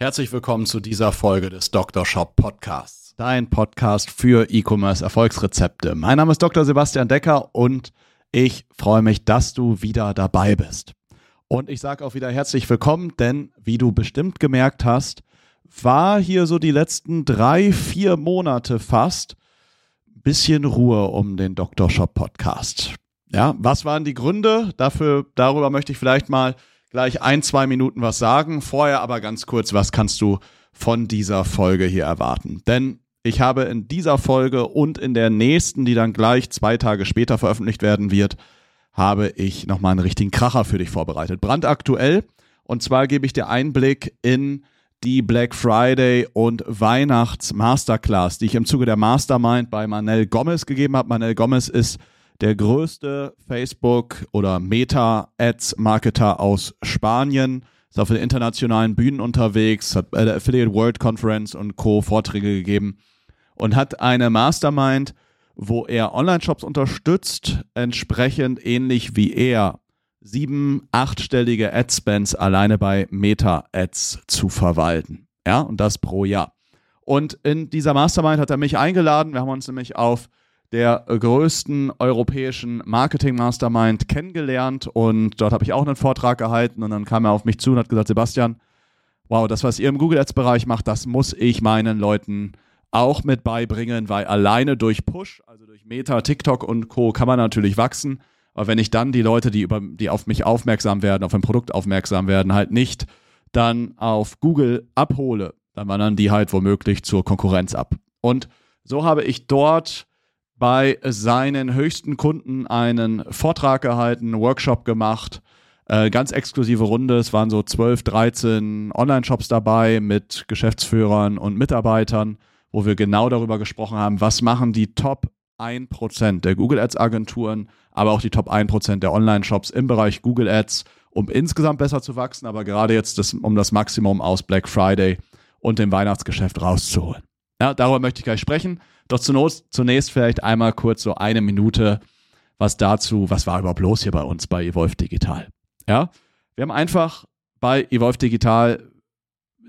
Herzlich willkommen zu dieser Folge des Dr. Shop Podcasts. Dein Podcast für E-Commerce Erfolgsrezepte. Mein Name ist Dr. Sebastian Decker und ich freue mich, dass du wieder dabei bist. Und ich sage auch wieder herzlich willkommen, denn wie du bestimmt gemerkt hast, war hier so die letzten drei, vier Monate fast ein bisschen Ruhe um den Dr. Shop Podcast. Ja, was waren die Gründe? Dafür, darüber möchte ich vielleicht mal gleich ein, zwei Minuten was sagen. Vorher aber ganz kurz, was kannst du von dieser Folge hier erwarten? Denn ich habe in dieser Folge und in der nächsten, die dann gleich zwei Tage später veröffentlicht werden wird, habe ich nochmal einen richtigen Kracher für dich vorbereitet. Brandaktuell. Und zwar gebe ich dir Einblick in die Black Friday und Weihnachts Masterclass, die ich im Zuge der Mastermind bei Manel Gomez gegeben habe. Manel Gomez ist der größte Facebook- oder Meta-Ads-Marketer aus Spanien. Ist auf den internationalen Bühnen unterwegs, hat bei der Affiliate World Conference und Co. Vorträge gegeben und hat eine Mastermind, wo er Online-Shops unterstützt, entsprechend ähnlich wie er sieben, achtstellige Ad-Spends alleine bei Meta-Ads zu verwalten. Ja, und das pro Jahr. Und in dieser Mastermind hat er mich eingeladen. Wir haben uns nämlich auf der größten europäischen Marketing-Mastermind kennengelernt und dort habe ich auch einen Vortrag gehalten und dann kam er auf mich zu und hat gesagt, Sebastian, wow, das, was ihr im Google Ads-Bereich macht, das muss ich meinen Leuten auch mit beibringen, weil alleine durch Push, also durch Meta, TikTok und Co. kann man natürlich wachsen. Aber wenn ich dann die Leute, die, über, die auf mich aufmerksam werden, auf ein Produkt aufmerksam werden, halt nicht dann auf Google abhole, dann wandern die halt womöglich zur Konkurrenz ab. Und so habe ich dort bei seinen höchsten Kunden einen Vortrag gehalten, einen Workshop gemacht, äh, ganz exklusive Runde. Es waren so 12, 13 Online-Shops dabei mit Geschäftsführern und Mitarbeitern, wo wir genau darüber gesprochen haben, was machen die Top 1% der Google Ads Agenturen, aber auch die Top 1% der Online-Shops im Bereich Google Ads, um insgesamt besser zu wachsen, aber gerade jetzt das, um das Maximum aus Black Friday und dem Weihnachtsgeschäft rauszuholen. Ja, darüber möchte ich gleich sprechen. Doch zunächst vielleicht einmal kurz so eine Minute was dazu, was war überhaupt los hier bei uns bei Evolve Digital. Ja, wir haben einfach bei Evolve Digital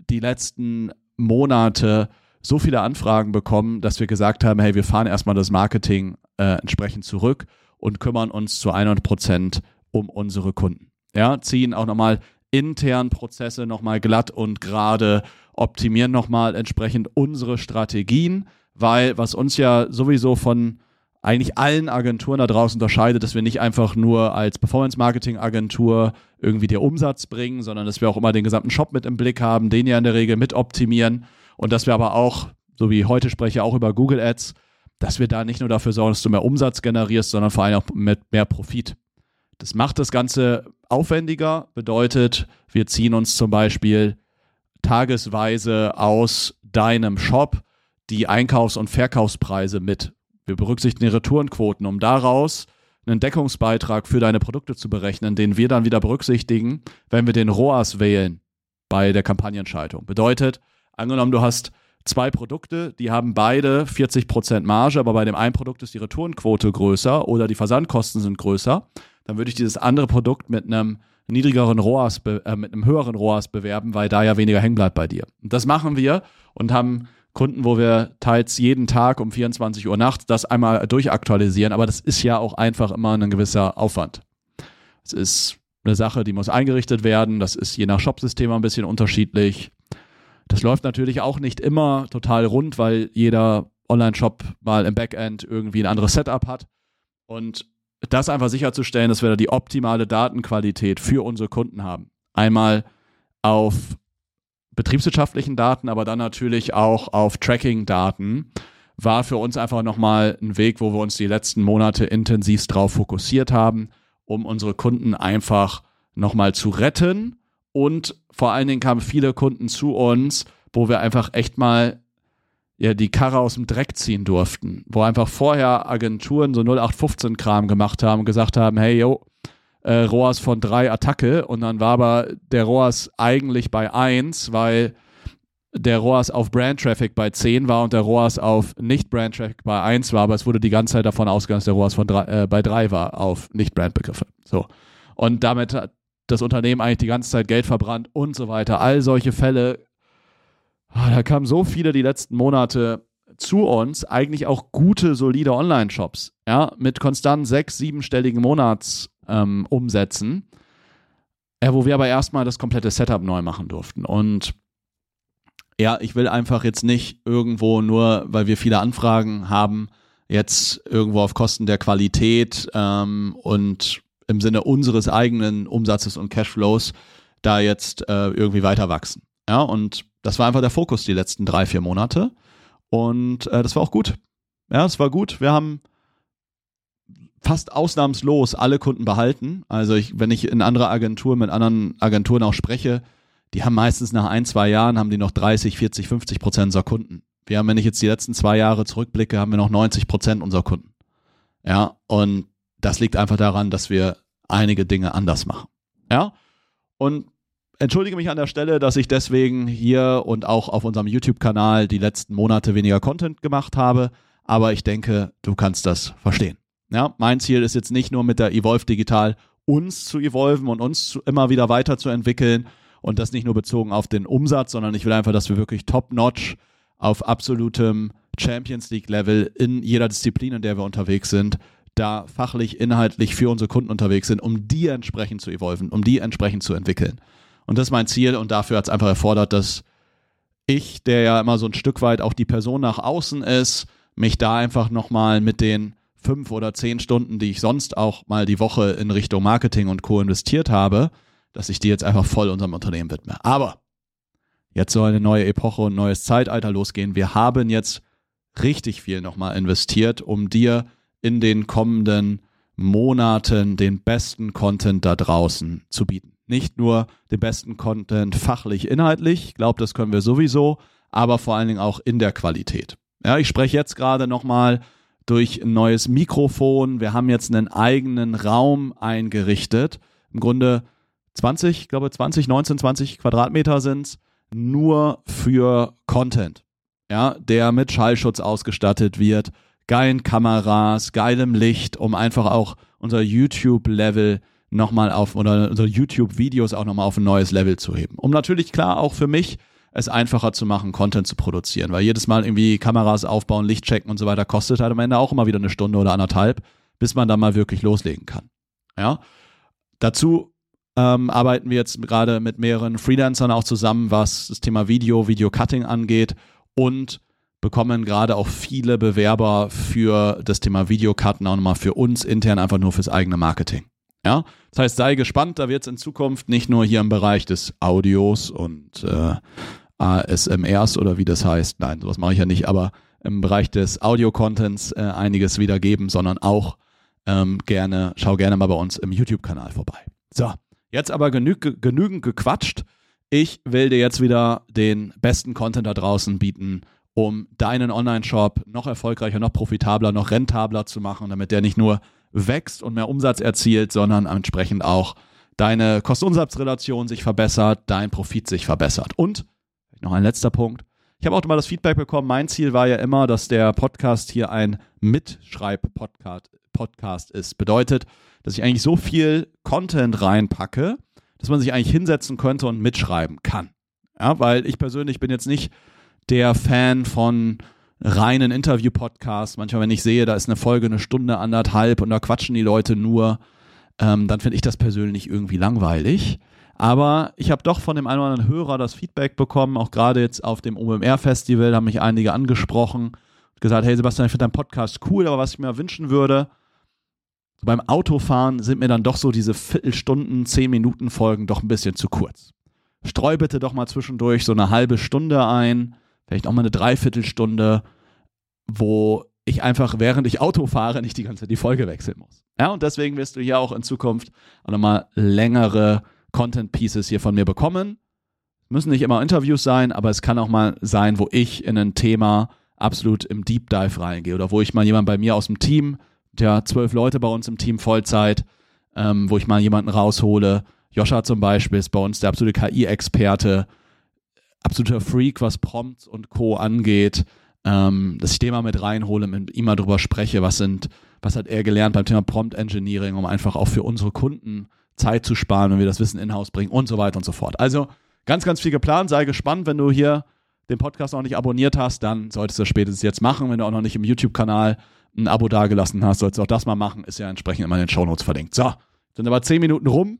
die letzten Monate so viele Anfragen bekommen, dass wir gesagt haben, hey, wir fahren erstmal das Marketing äh, entsprechend zurück und kümmern uns zu 100 Prozent um unsere Kunden. Ja, ziehen auch nochmal intern Prozesse nochmal glatt und gerade, optimieren nochmal entsprechend unsere Strategien, weil was uns ja sowieso von eigentlich allen Agenturen da draußen unterscheidet, dass wir nicht einfach nur als Performance-Marketing-Agentur irgendwie der Umsatz bringen, sondern dass wir auch immer den gesamten Shop mit im Blick haben, den ja in der Regel mit optimieren und dass wir aber auch, so wie heute spreche, auch über Google Ads, dass wir da nicht nur dafür sorgen, dass du mehr Umsatz generierst, sondern vor allem auch mit mehr Profit. Das macht das Ganze aufwendiger, bedeutet, wir ziehen uns zum Beispiel tagesweise aus deinem Shop die Einkaufs- und Verkaufspreise mit. Wir berücksichtigen die Retourenquoten, um daraus einen Deckungsbeitrag für deine Produkte zu berechnen, den wir dann wieder berücksichtigen, wenn wir den ROAS wählen bei der Kampagnenschaltung. Bedeutet, angenommen, du hast zwei Produkte, die haben beide 40% Marge, aber bei dem einen Produkt ist die Retourenquote größer oder die Versandkosten sind größer, dann würde ich dieses andere Produkt mit einem niedrigeren ROAS, äh, mit einem höheren ROAS bewerben, weil da ja weniger hängen bleibt bei dir. Und das machen wir und haben Kunden, wo wir teils jeden Tag um 24 Uhr nachts das einmal durchaktualisieren, aber das ist ja auch einfach immer ein gewisser Aufwand. Es ist eine Sache, die muss eingerichtet werden, das ist je nach Shopsystem ein bisschen unterschiedlich. Das läuft natürlich auch nicht immer total rund, weil jeder Online-Shop mal im Backend irgendwie ein anderes Setup hat. Und das einfach sicherzustellen, dass wir da die optimale Datenqualität für unsere Kunden haben. Einmal auf betriebswirtschaftlichen Daten, aber dann natürlich auch auf Tracking-Daten, war für uns einfach nochmal ein Weg, wo wir uns die letzten Monate intensiv drauf fokussiert haben, um unsere Kunden einfach nochmal zu retten. Und vor allen Dingen kamen viele Kunden zu uns, wo wir einfach echt mal ja die Karre aus dem Dreck ziehen durften, wo einfach vorher Agenturen so 0815 Kram gemacht haben und gesagt haben, hey yo, äh, ROAS von drei Attacke und dann war aber der ROAS eigentlich bei eins, weil der ROAS auf Brand Traffic bei 10 war und der ROAS auf nicht Brand Traffic bei 1 war, aber es wurde die ganze Zeit davon ausgegangen, dass der ROAS von drei, äh, bei 3 war auf nicht Brand Begriffe. So. Und damit hat das Unternehmen eigentlich die ganze Zeit Geld verbrannt und so weiter. All solche Fälle ah, da kamen so viele die letzten Monate zu uns, eigentlich auch gute, solide Online-Shops, ja, mit konstant sechs, siebenstelligen Monatsumsätzen, ähm, ja, wo wir aber erstmal das komplette Setup neu machen durften. Und ja, ich will einfach jetzt nicht irgendwo nur, weil wir viele Anfragen haben, jetzt irgendwo auf Kosten der Qualität ähm, und im Sinne unseres eigenen Umsatzes und Cashflows da jetzt äh, irgendwie weiter wachsen. Ja, und das war einfach der Fokus die letzten drei, vier Monate. Und äh, das war auch gut. Ja, es war gut. Wir haben fast ausnahmslos alle Kunden behalten. Also ich, wenn ich in anderer Agentur mit anderen Agenturen auch spreche, die haben meistens nach ein, zwei Jahren haben die noch 30, 40, 50 Prozent unserer Kunden. Wir haben, wenn ich jetzt die letzten zwei Jahre zurückblicke, haben wir noch 90 Prozent unserer Kunden. Ja, und das liegt einfach daran, dass wir einige Dinge anders machen. Ja, und entschuldige mich an der Stelle, dass ich deswegen hier und auch auf unserem YouTube-Kanal die letzten Monate weniger Content gemacht habe, aber ich denke, du kannst das verstehen. Ja, mein Ziel ist jetzt nicht nur mit der Evolve Digital uns zu evolven und uns zu, immer wieder weiterzuentwickeln und das nicht nur bezogen auf den Umsatz, sondern ich will einfach, dass wir wirklich top-notch auf absolutem Champions League Level in jeder Disziplin, in der wir unterwegs sind, da fachlich, inhaltlich für unsere Kunden unterwegs sind, um die entsprechend zu evolven, um die entsprechend zu entwickeln. Und das ist mein Ziel und dafür hat es einfach erfordert, dass ich, der ja immer so ein Stück weit auch die Person nach außen ist, mich da einfach nochmal mit den fünf oder zehn Stunden, die ich sonst auch mal die Woche in Richtung Marketing und Co. investiert habe, dass ich die jetzt einfach voll unserem Unternehmen widme. Aber jetzt soll eine neue Epoche und neues Zeitalter losgehen. Wir haben jetzt richtig viel nochmal investiert, um dir in den kommenden Monaten den besten Content da draußen zu bieten. Nicht nur den besten Content fachlich, inhaltlich, ich glaube, das können wir sowieso, aber vor allen Dingen auch in der Qualität. Ja, ich spreche jetzt gerade nochmal durch ein neues Mikrofon. Wir haben jetzt einen eigenen Raum eingerichtet. Im Grunde 20, ich glaube 20, 19, 20 Quadratmeter sind es, nur für Content. Ja, der mit Schallschutz ausgestattet wird, geilen Kameras, geilem Licht, um einfach auch unser YouTube-Level nochmal auf oder unsere YouTube-Videos auch nochmal auf ein neues Level zu heben. Um natürlich klar auch für mich es einfacher zu machen, Content zu produzieren, weil jedes Mal irgendwie Kameras aufbauen, Licht checken und so weiter kostet halt am Ende auch immer wieder eine Stunde oder anderthalb, bis man dann mal wirklich loslegen kann. Ja. Dazu ähm, arbeiten wir jetzt gerade mit mehreren Freelancern auch zusammen, was das Thema Video, Video-Cutting angeht und bekommen gerade auch viele Bewerber für das Thema Videocutten auch nochmal für uns intern einfach nur fürs eigene Marketing. Ja, das heißt, sei gespannt, da wird es in Zukunft nicht nur hier im Bereich des Audios und äh, ASMRs oder wie das heißt, nein, sowas mache ich ja nicht, aber im Bereich des Audio-Contents äh, einiges wieder geben, sondern auch ähm, gerne, schau gerne mal bei uns im YouTube-Kanal vorbei. So, Jetzt aber genü genügend gequatscht. Ich will dir jetzt wieder den besten Content da draußen bieten, um deinen Online-Shop noch erfolgreicher, noch profitabler, noch rentabler zu machen, damit der nicht nur wächst und mehr Umsatz erzielt, sondern entsprechend auch deine Kosten-Umsatz-Relation sich verbessert, dein Profit sich verbessert. Und noch ein letzter Punkt. Ich habe auch mal das Feedback bekommen. Mein Ziel war ja immer, dass der Podcast hier ein Mitschreib-Podcast ist. Bedeutet, dass ich eigentlich so viel Content reinpacke, dass man sich eigentlich hinsetzen könnte und mitschreiben kann. Ja, weil ich persönlich bin jetzt nicht der Fan von reinen Interview-Podcasts. Manchmal, wenn ich sehe, da ist eine Folge eine Stunde, anderthalb und da quatschen die Leute nur, ähm, dann finde ich das persönlich irgendwie langweilig. Aber ich habe doch von dem einen oder anderen Hörer das Feedback bekommen, auch gerade jetzt auf dem OMR-Festival, haben mich einige angesprochen und gesagt, hey Sebastian, ich finde deinen Podcast cool, aber was ich mir wünschen würde, so beim Autofahren sind mir dann doch so diese Viertelstunden, zehn Minuten Folgen doch ein bisschen zu kurz. Streu bitte doch mal zwischendurch so eine halbe Stunde ein, vielleicht auch mal eine Dreiviertelstunde, wo ich einfach, während ich Auto fahre, nicht die ganze Zeit die Folge wechseln muss. Ja, und deswegen wirst du hier auch in Zukunft auch nochmal längere Content Pieces hier von mir bekommen. Müssen nicht immer Interviews sein, aber es kann auch mal sein, wo ich in ein Thema absolut im Deep Dive reingehe oder wo ich mal jemand bei mir aus dem Team ja zwölf Leute bei uns im Team Vollzeit, ähm, wo ich mal jemanden raushole. Joscha zum Beispiel ist bei uns der absolute KI-Experte, absoluter Freak, was Prompts und Co. angeht. Ähm, dass ich den mal mit reinhole, mit ihm mal drüber spreche, was sind, was hat er gelernt beim Thema Prompt Engineering, um einfach auch für unsere Kunden Zeit zu sparen, wenn wir das Wissen in-house bringen und so weiter und so fort. Also ganz, ganz viel geplant. Sei gespannt, wenn du hier den Podcast noch nicht abonniert hast, dann solltest du das spätestens jetzt machen. Wenn du auch noch nicht im YouTube-Kanal ein Abo dagelassen hast, solltest du auch das mal machen. Ist ja entsprechend immer in den Shownotes verlinkt. So, sind aber zehn Minuten rum.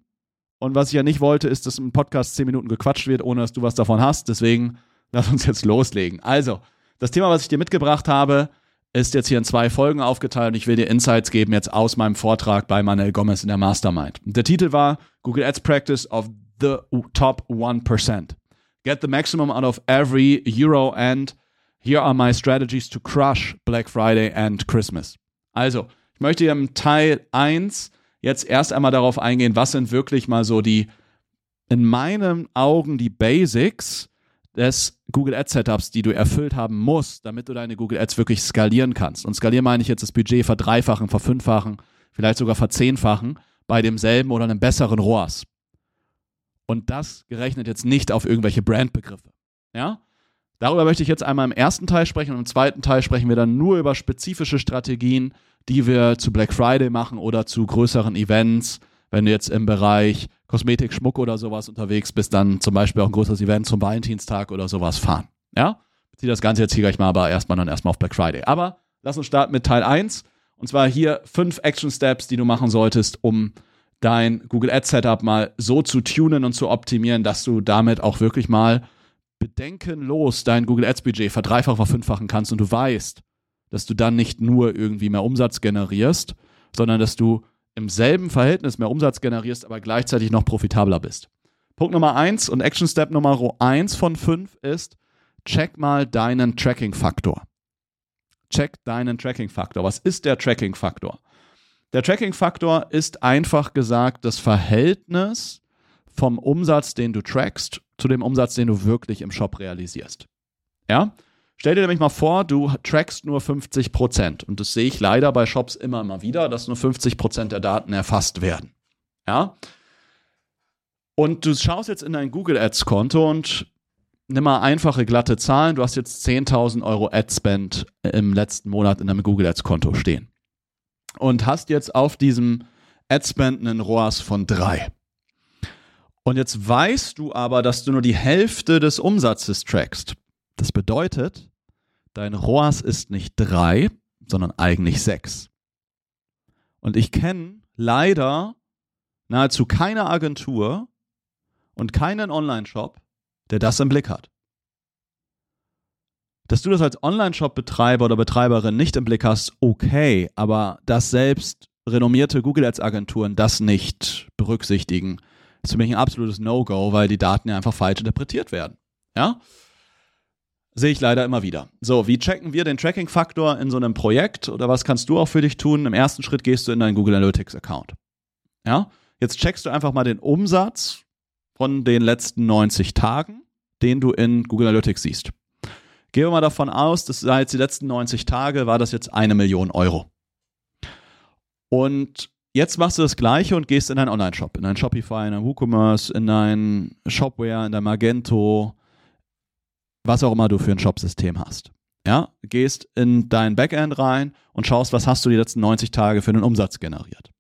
Und was ich ja nicht wollte, ist, dass im Podcast zehn Minuten gequatscht wird, ohne dass du was davon hast. Deswegen lass uns jetzt loslegen. Also, das Thema, was ich dir mitgebracht habe, ist jetzt hier in zwei Folgen aufgeteilt und ich will dir Insights geben jetzt aus meinem Vortrag bei Manuel Gomez in der Mastermind. Der Titel war Google Ads Practice of the Top 1%. Get the maximum out of every euro and here are my strategies to crush Black Friday and Christmas. Also, ich möchte im Teil 1 jetzt erst einmal darauf eingehen, was sind wirklich mal so die, in meinen Augen, die Basics des Google Ads Setups, die du erfüllt haben musst, damit du deine Google Ads wirklich skalieren kannst. Und skalieren meine ich jetzt das Budget verdreifachen, verfünffachen, vielleicht sogar verzehnfachen bei demselben oder einem besseren ROAS. Und das gerechnet jetzt nicht auf irgendwelche Brandbegriffe. Ja? Darüber möchte ich jetzt einmal im ersten Teil sprechen und im zweiten Teil sprechen wir dann nur über spezifische Strategien, die wir zu Black Friday machen oder zu größeren Events. Wenn du jetzt im Bereich Kosmetik, Schmuck oder sowas unterwegs bist, dann zum Beispiel auch ein großes Event zum Valentinstag oder sowas fahren. Ja? Ich ziehe das Ganze jetzt hier gleich mal, aber erstmal dann erstmal auf Black Friday. Aber lass uns starten mit Teil 1. Und zwar hier fünf Action Steps, die du machen solltest, um dein Google Ads Setup mal so zu tunen und zu optimieren, dass du damit auch wirklich mal bedenkenlos dein Google Ads Budget verdreifachen, verfünffachen kannst und du weißt, dass du dann nicht nur irgendwie mehr Umsatz generierst, sondern dass du im selben Verhältnis mehr Umsatz generierst, aber gleichzeitig noch profitabler bist. Punkt Nummer eins und Action Step Nummer eins von fünf ist, check mal deinen Tracking-Faktor. Check deinen Tracking-Faktor. Was ist der Tracking-Faktor? Der Tracking-Faktor ist einfach gesagt das Verhältnis vom Umsatz, den du trackst, zu dem Umsatz, den du wirklich im Shop realisierst. Ja? Stell dir nämlich mal vor, du trackst nur 50 Prozent. Und das sehe ich leider bei Shops immer mal wieder, dass nur 50 Prozent der Daten erfasst werden. Ja? Und du schaust jetzt in dein Google Ads Konto und nimm mal einfache glatte Zahlen. Du hast jetzt 10.000 Euro Ad Spend im letzten Monat in deinem Google Ads Konto stehen. Und hast jetzt auf diesem Ad Spend einen ROAS von drei. Und jetzt weißt du aber, dass du nur die Hälfte des Umsatzes trackst. Das bedeutet, dein ROAS ist nicht drei, sondern eigentlich sechs. Und ich kenne leider nahezu keine Agentur und keinen Online-Shop, der das im Blick hat. Dass du das als Online-Shop-Betreiber oder Betreiberin nicht im Blick hast, okay, aber dass selbst renommierte Google Ads-Agenturen das nicht berücksichtigen, ist für mich ein absolutes No-Go, weil die Daten ja einfach falsch interpretiert werden. Ja? Sehe ich leider immer wieder. So, wie checken wir den Tracking-Faktor in so einem Projekt oder was kannst du auch für dich tun? Im ersten Schritt gehst du in deinen Google Analytics-Account. Ja? Jetzt checkst du einfach mal den Umsatz von den letzten 90 Tagen, den du in Google Analytics siehst. Gehen wir mal davon aus, dass seit die letzten 90 Tage war das jetzt eine Million Euro. Und Jetzt machst du das Gleiche und gehst in deinen Online-Shop, in deinen Shopify, in deinen WooCommerce, in deinen Shopware, in dein Magento, was auch immer du für ein Shopsystem hast. Ja, gehst in dein Backend rein und schaust, was hast du die letzten 90 Tage für einen Umsatz generiert.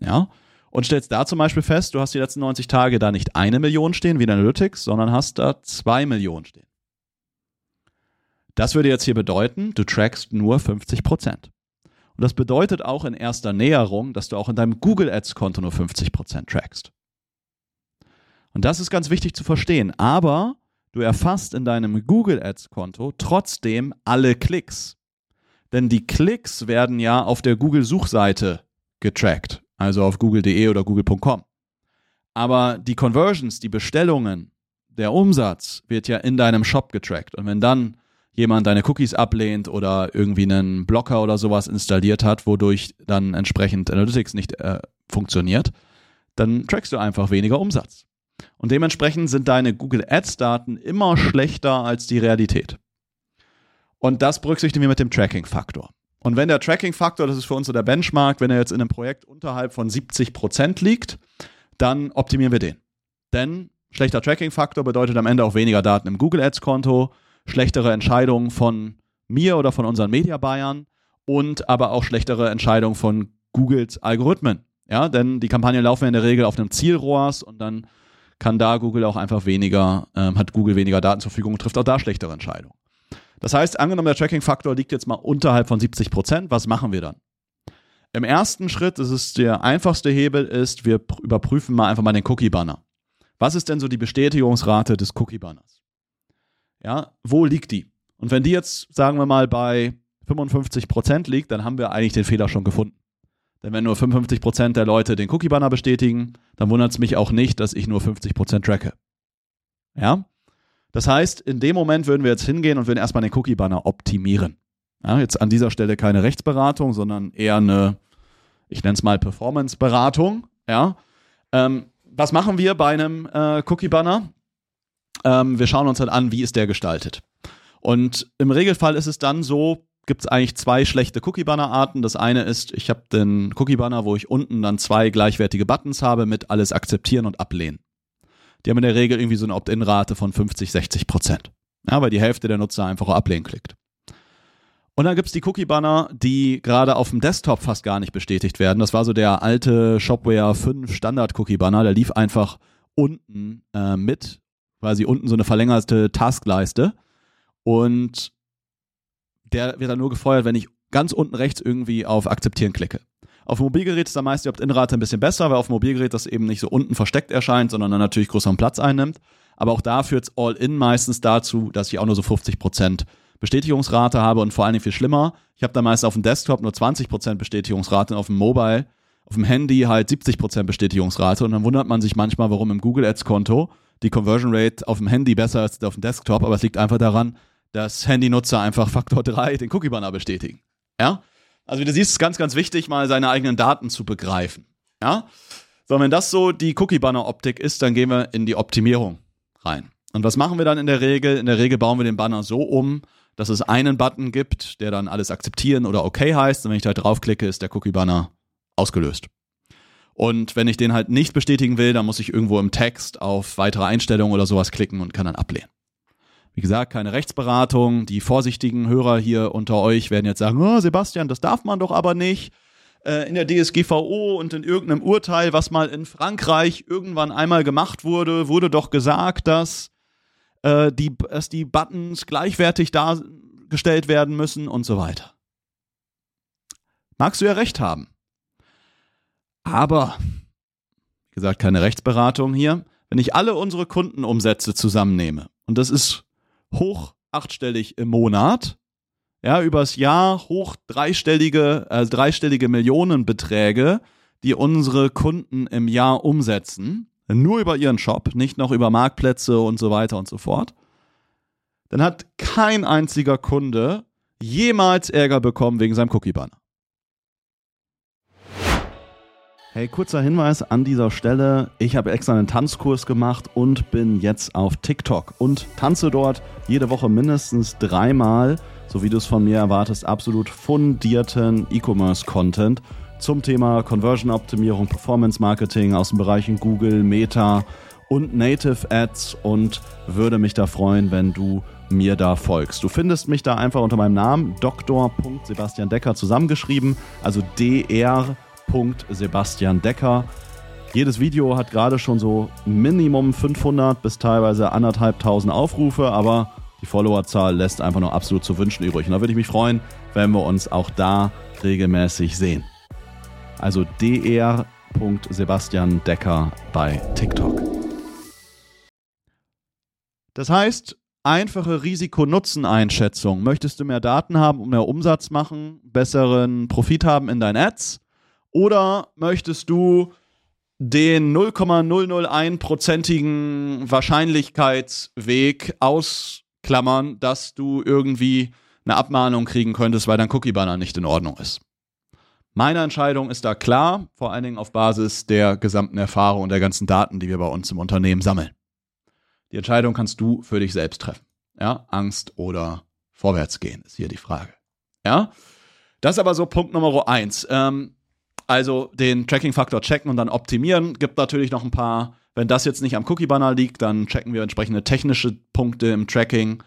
Ja, und stellst da zum Beispiel fest, du hast die letzten 90 Tage da nicht eine Million stehen wie in Analytics, sondern hast da zwei Millionen stehen. Das würde jetzt hier bedeuten, du trackst nur 50 Prozent. Und das bedeutet auch in erster Näherung, dass du auch in deinem Google Ads Konto nur 50% trackst. Und das ist ganz wichtig zu verstehen. Aber du erfasst in deinem Google Ads Konto trotzdem alle Klicks. Denn die Klicks werden ja auf der Google Suchseite getrackt, also auf google.de oder google.com. Aber die Conversions, die Bestellungen, der Umsatz wird ja in deinem Shop getrackt. Und wenn dann jemand deine Cookies ablehnt oder irgendwie einen Blocker oder sowas installiert hat, wodurch dann entsprechend Analytics nicht äh, funktioniert, dann trackst du einfach weniger Umsatz. Und dementsprechend sind deine Google Ads-Daten immer schlechter als die Realität. Und das berücksichtigen wir mit dem Tracking-Faktor. Und wenn der Tracking-Faktor, das ist für uns so der Benchmark, wenn er jetzt in einem Projekt unterhalb von 70% liegt, dann optimieren wir den. Denn schlechter Tracking-Faktor bedeutet am Ende auch weniger Daten im Google Ads-Konto, schlechtere Entscheidungen von mir oder von unseren Media-Buyern und aber auch schlechtere Entscheidungen von Googles Algorithmen. Ja, denn die Kampagnen laufen ja in der Regel auf einem Zielrohrs und dann kann da Google auch einfach weniger, ähm, hat Google weniger Daten zur Verfügung und trifft auch da schlechtere Entscheidungen. Das heißt, angenommen, der Tracking-Faktor liegt jetzt mal unterhalb von 70 Prozent, was machen wir dann? Im ersten Schritt, das ist der einfachste Hebel, ist, wir überprüfen mal einfach mal den Cookie-Banner. Was ist denn so die Bestätigungsrate des Cookie-Banners? Ja, wo liegt die? Und wenn die jetzt, sagen wir mal, bei 55 Prozent liegt, dann haben wir eigentlich den Fehler schon gefunden. Denn wenn nur 55 Prozent der Leute den Cookie-Banner bestätigen, dann wundert es mich auch nicht, dass ich nur 50 Prozent tracke. Ja? Das heißt, in dem Moment würden wir jetzt hingehen und würden erstmal den Cookie-Banner optimieren. Ja, jetzt an dieser Stelle keine Rechtsberatung, sondern eher eine, ich nenne es mal Performance-Beratung. Ja? Ähm, was machen wir bei einem äh, Cookie-Banner? Ähm, wir schauen uns dann an, wie ist der gestaltet. Und im Regelfall ist es dann so, gibt es eigentlich zwei schlechte Cookie-Banner-Arten. Das eine ist, ich habe den Cookie-Banner, wo ich unten dann zwei gleichwertige Buttons habe mit alles akzeptieren und ablehnen. Die haben in der Regel irgendwie so eine Opt-in-Rate von 50, 60 Prozent. Ja, weil die Hälfte der Nutzer einfach ablehnen klickt. Und dann gibt es die Cookie-Banner, die gerade auf dem Desktop fast gar nicht bestätigt werden. Das war so der alte Shopware 5 Standard-Cookie-Banner. Der lief einfach unten äh, mit, quasi unten so eine verlängerte Taskleiste. Und der wird dann nur gefeuert, wenn ich ganz unten rechts irgendwie auf Akzeptieren klicke. Auf dem Mobilgerät ist da meist die Opt-in-Rate ein bisschen besser, weil auf dem Mobilgerät das eben nicht so unten versteckt erscheint, sondern dann natürlich größeren Platz einnimmt. Aber auch da führt es all-in meistens dazu, dass ich auch nur so 50 Prozent Bestätigungsrate habe und vor allen Dingen viel schlimmer. Ich habe da meist auf dem Desktop nur 20% Bestätigungsrate und auf dem Mobile, auf dem Handy halt 70% Bestätigungsrate und dann wundert man sich manchmal, warum im Google Ads Konto die Conversion Rate auf dem Handy besser ist als auf dem Desktop, aber es liegt einfach daran, dass Handynutzer einfach Faktor 3 den Cookie Banner bestätigen. Ja? Also wie du siehst, ist ganz ganz wichtig mal seine eigenen Daten zu begreifen. Ja? So, wenn das so die Cookie Banner Optik ist, dann gehen wir in die Optimierung rein. Und was machen wir dann in der Regel? In der Regel bauen wir den Banner so um, dass es einen Button gibt, der dann alles akzeptieren oder okay heißt. Und wenn ich da draufklicke, ist der Cookie-Banner ausgelöst. Und wenn ich den halt nicht bestätigen will, dann muss ich irgendwo im Text auf weitere Einstellungen oder sowas klicken und kann dann ablehnen. Wie gesagt, keine Rechtsberatung. Die vorsichtigen Hörer hier unter euch werden jetzt sagen, oh, Sebastian, das darf man doch aber nicht. Äh, in der DSGVO und in irgendeinem Urteil, was mal in Frankreich irgendwann einmal gemacht wurde, wurde doch gesagt, dass äh, die, dass die Buttons gleichwertig dargestellt werden müssen und so weiter. Magst du ja recht haben. Aber, wie gesagt, keine Rechtsberatung hier. Wenn ich alle unsere Kundenumsätze zusammennehme, und das ist hoch achtstellig im Monat, ja, übers Jahr hoch dreistellige, äh, dreistellige Millionenbeträge, die unsere Kunden im Jahr umsetzen, nur über ihren Shop, nicht noch über Marktplätze und so weiter und so fort, dann hat kein einziger Kunde jemals Ärger bekommen wegen seinem Cookie-Banner. Hey, kurzer Hinweis an dieser Stelle. Ich habe extra einen Tanzkurs gemacht und bin jetzt auf TikTok und tanze dort jede Woche mindestens dreimal, so wie du es von mir erwartest, absolut fundierten E-Commerce-Content zum Thema Conversion-Optimierung, Performance-Marketing aus den Bereichen Google, Meta und Native Ads und würde mich da freuen, wenn du mir da folgst. Du findest mich da einfach unter meinem Namen Dr. Sebastian Decker zusammengeschrieben, also Dr. Sebastian Decker. Jedes Video hat gerade schon so Minimum 500 bis teilweise anderthalbtausend Aufrufe, aber die Followerzahl lässt einfach noch absolut zu wünschen übrig. Und da würde ich mich freuen, wenn wir uns auch da regelmäßig sehen. Also dr. Sebastian Decker bei TikTok. Das heißt, einfache Risiko-Nutzen-Einschätzung. Möchtest du mehr Daten haben und mehr Umsatz machen, besseren Profit haben in deinen Ads? Oder möchtest du den 0,001-prozentigen Wahrscheinlichkeitsweg ausklammern, dass du irgendwie eine Abmahnung kriegen könntest, weil dein Cookie-Banner nicht in Ordnung ist? Meine Entscheidung ist da klar, vor allen Dingen auf Basis der gesamten Erfahrung und der ganzen Daten, die wir bei uns im Unternehmen sammeln. Die Entscheidung kannst du für dich selbst treffen. Ja, Angst oder vorwärts gehen ist hier die Frage. Ja, das ist aber so Punkt Nummer eins. Ähm, also den Tracking-Faktor checken und dann optimieren. Gibt natürlich noch ein paar, wenn das jetzt nicht am Cookie-Banner liegt, dann checken wir entsprechende technische Punkte im Tracking.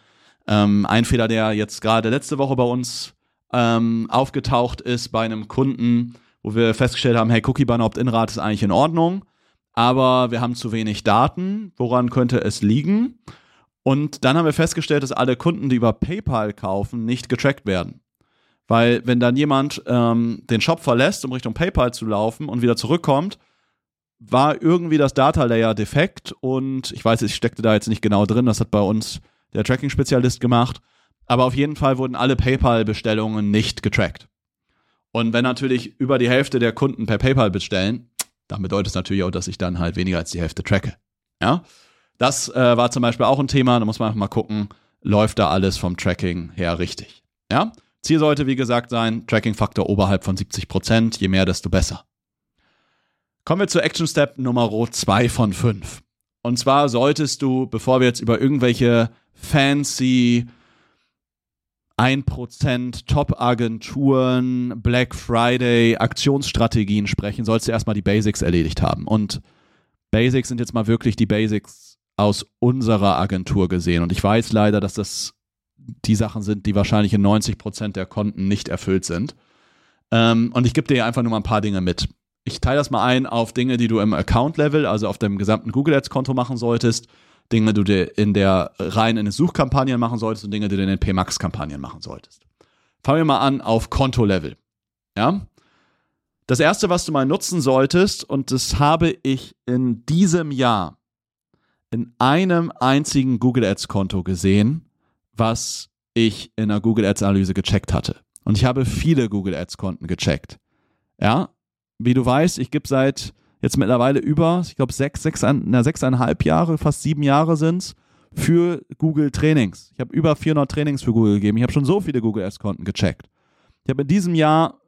Ähm, ein Fehler, der jetzt gerade letzte Woche bei uns ähm, aufgetaucht ist bei einem Kunden, wo wir festgestellt haben, hey, Cookie-Banner Opt-in-Rate ist eigentlich in Ordnung, aber wir haben zu wenig Daten. Woran könnte es liegen? Und dann haben wir festgestellt, dass alle Kunden, die über PayPal kaufen, nicht getrackt werden. Weil wenn dann jemand ähm, den Shop verlässt, um Richtung PayPal zu laufen und wieder zurückkommt, war irgendwie das Data Layer defekt und ich weiß, ich steckte da jetzt nicht genau drin, das hat bei uns der Tracking-Spezialist gemacht, aber auf jeden Fall wurden alle PayPal-Bestellungen nicht getrackt. Und wenn natürlich über die Hälfte der Kunden per PayPal bestellen, dann bedeutet es natürlich auch, dass ich dann halt weniger als die Hälfte tracke. Ja, das äh, war zum Beispiel auch ein Thema, da muss man einfach mal gucken, läuft da alles vom Tracking her richtig. Ja, Ziel sollte, wie gesagt, sein, Tracking-Faktor oberhalb von 70 Prozent, je mehr, desto besser. Kommen wir zu Action Step Nummer 2 von 5. Und zwar solltest du, bevor wir jetzt über irgendwelche fancy 1% Top-Agenturen, Black Friday, Aktionsstrategien sprechen, sollst du erstmal die Basics erledigt haben. Und Basics sind jetzt mal wirklich die Basics aus unserer Agentur gesehen. Und ich weiß leider, dass das die Sachen sind, die wahrscheinlich in 90% der Konten nicht erfüllt sind. Ähm, und ich gebe dir einfach nur mal ein paar Dinge mit ich teile das mal ein auf Dinge, die du im Account-Level, also auf dem gesamten Google Ads-Konto machen solltest, Dinge, die du in der rein in den Suchkampagnen machen solltest und Dinge, die du in den PMAX-Kampagnen machen solltest. Fangen wir mal an auf Konto-Level. Ja? Das erste, was du mal nutzen solltest, und das habe ich in diesem Jahr in einem einzigen Google Ads-Konto gesehen, was ich in der Google Ads-Analyse gecheckt hatte. Und ich habe viele Google Ads-Konten gecheckt. Ja, wie du weißt, ich gebe seit jetzt mittlerweile über, ich glaube, sechs, sechs, na, sechseinhalb Jahre, fast sieben Jahre sind's für Google Trainings. Ich habe über 400 Trainings für Google gegeben. Ich habe schon so viele Google Ads Konten gecheckt. Ich habe in diesem Jahr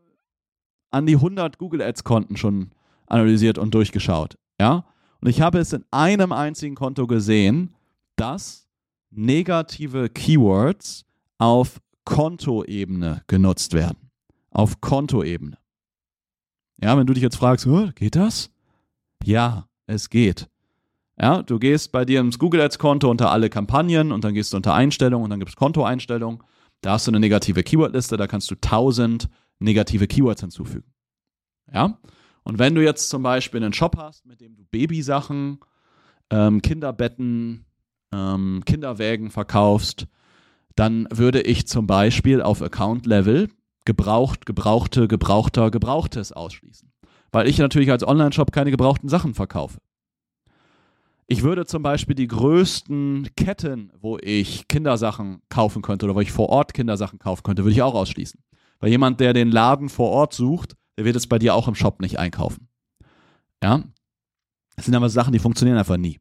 an die 100 Google Ads Konten schon analysiert und durchgeschaut. Ja? Und ich habe es in einem einzigen Konto gesehen, dass negative Keywords auf Kontoebene genutzt werden. Auf Kontoebene. Ja, wenn du dich jetzt fragst, geht das? Ja, es geht. Ja, du gehst bei dir ins Google Ads Konto unter alle Kampagnen und dann gehst du unter Einstellungen und dann gibt es Kontoeinstellungen. Da hast du eine negative Keywordliste, da kannst du 1000 negative Keywords hinzufügen. Ja, und wenn du jetzt zum Beispiel einen Shop hast, mit dem du Babysachen, ähm, Kinderbetten, ähm, Kinderwägen verkaufst, dann würde ich zum Beispiel auf Account Level gebraucht, gebrauchte, gebrauchter, gebrauchtes ausschließen. Weil ich natürlich als Online-Shop keine gebrauchten Sachen verkaufe. Ich würde zum Beispiel die größten Ketten, wo ich Kindersachen kaufen könnte oder wo ich vor Ort Kindersachen kaufen könnte, würde ich auch ausschließen. Weil jemand, der den Laden vor Ort sucht, der wird es bei dir auch im Shop nicht einkaufen. Ja? Das sind aber Sachen, die funktionieren einfach nie.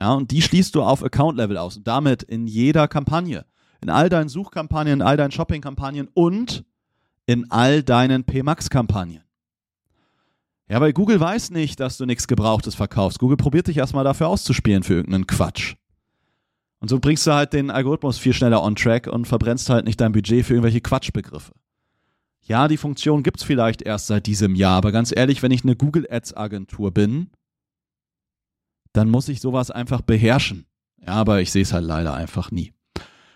Ja, und die schließt du auf Account-Level aus und damit in jeder Kampagne. In all deinen Suchkampagnen, in all deinen Shopping-Kampagnen und in all deinen PMAX-Kampagnen. Ja, weil Google weiß nicht, dass du nichts Gebrauchtes verkaufst. Google probiert dich erstmal dafür auszuspielen für irgendeinen Quatsch. Und so bringst du halt den Algorithmus viel schneller on track und verbrennst halt nicht dein Budget für irgendwelche Quatschbegriffe. Ja, die Funktion gibt's vielleicht erst seit diesem Jahr, aber ganz ehrlich, wenn ich eine Google Ads Agentur bin, dann muss ich sowas einfach beherrschen. Ja, aber ich sehe es halt leider einfach nie.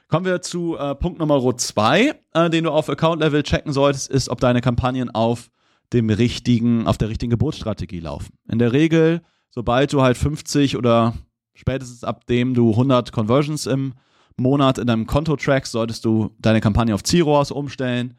Kommen wir zu äh, Punkt Nummer zwei, äh, den du auf Account-Level checken solltest, ist, ob deine Kampagnen auf dem richtigen, auf der richtigen Geburtsstrategie laufen. In der Regel, sobald du halt 50 oder spätestens ab dem du 100 Conversions im Monat in deinem Konto trackst, solltest du deine Kampagne auf Zielrohrs umstellen.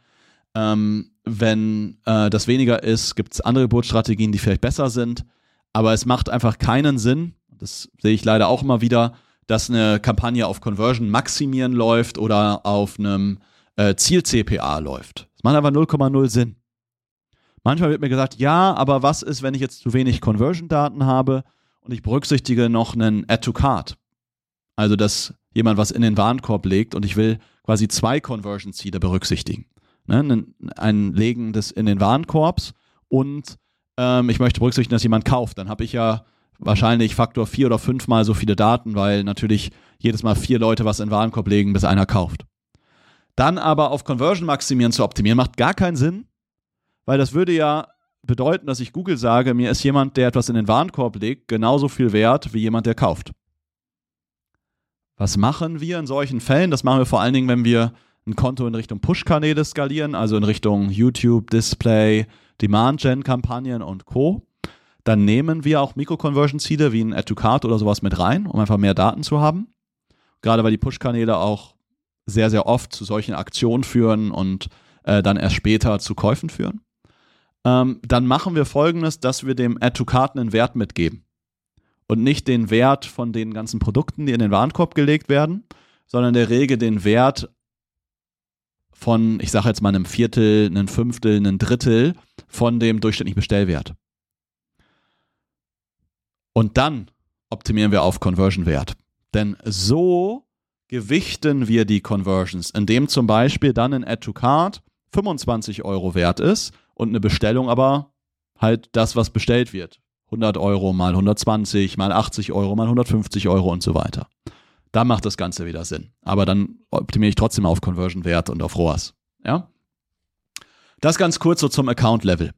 Ähm, wenn äh, das weniger ist, gibt es andere Geburtsstrategien, die vielleicht besser sind. Aber es macht einfach keinen Sinn, das sehe ich leider auch immer wieder, dass eine Kampagne auf Conversion maximieren läuft oder auf einem äh, Ziel-CPA läuft. Das macht einfach 0,0 Sinn. Manchmal wird mir gesagt, ja, aber was ist, wenn ich jetzt zu wenig Conversion-Daten habe und ich berücksichtige noch einen Add-to-Card? Also, dass jemand was in den Warenkorb legt und ich will quasi zwei Conversion-Ziele berücksichtigen. Ne? Ein Legen des in den Warenkorbs und ähm, ich möchte berücksichtigen, dass jemand kauft. Dann habe ich ja wahrscheinlich Faktor vier oder fünfmal so viele Daten, weil natürlich jedes Mal vier Leute was in den Warenkorb legen, bis einer kauft. Dann aber auf Conversion maximieren zu optimieren, macht gar keinen Sinn, weil das würde ja bedeuten, dass ich Google sage, mir ist jemand, der etwas in den Warenkorb legt, genauso viel wert wie jemand, der kauft. Was machen wir in solchen Fällen? Das machen wir vor allen Dingen, wenn wir ein Konto in Richtung Push-Kanäle skalieren, also in Richtung YouTube, Display, Demand-Gen-Kampagnen und Co dann nehmen wir auch Mikro-Conversion-Ziele wie ein Add-to-Card oder sowas mit rein, um einfach mehr Daten zu haben. Gerade weil die Push-Kanäle auch sehr, sehr oft zu solchen Aktionen führen und äh, dann erst später zu Käufen führen. Ähm, dann machen wir folgendes, dass wir dem Add-to-Card einen Wert mitgeben. Und nicht den Wert von den ganzen Produkten, die in den Warenkorb gelegt werden, sondern in der Regel den Wert von, ich sage jetzt mal, einem Viertel, einem Fünftel, einem Drittel von dem durchschnittlichen Bestellwert. Und dann optimieren wir auf Conversion-Wert. Denn so gewichten wir die Conversions, indem zum Beispiel dann ein Add to Card 25 Euro wert ist und eine Bestellung aber halt das, was bestellt wird. 100 Euro mal 120, mal 80 Euro, mal 150 Euro und so weiter. Da macht das Ganze wieder Sinn. Aber dann optimiere ich trotzdem auf Conversion-Wert und auf ROAS. Ja? Das ganz kurz so zum Account-Level.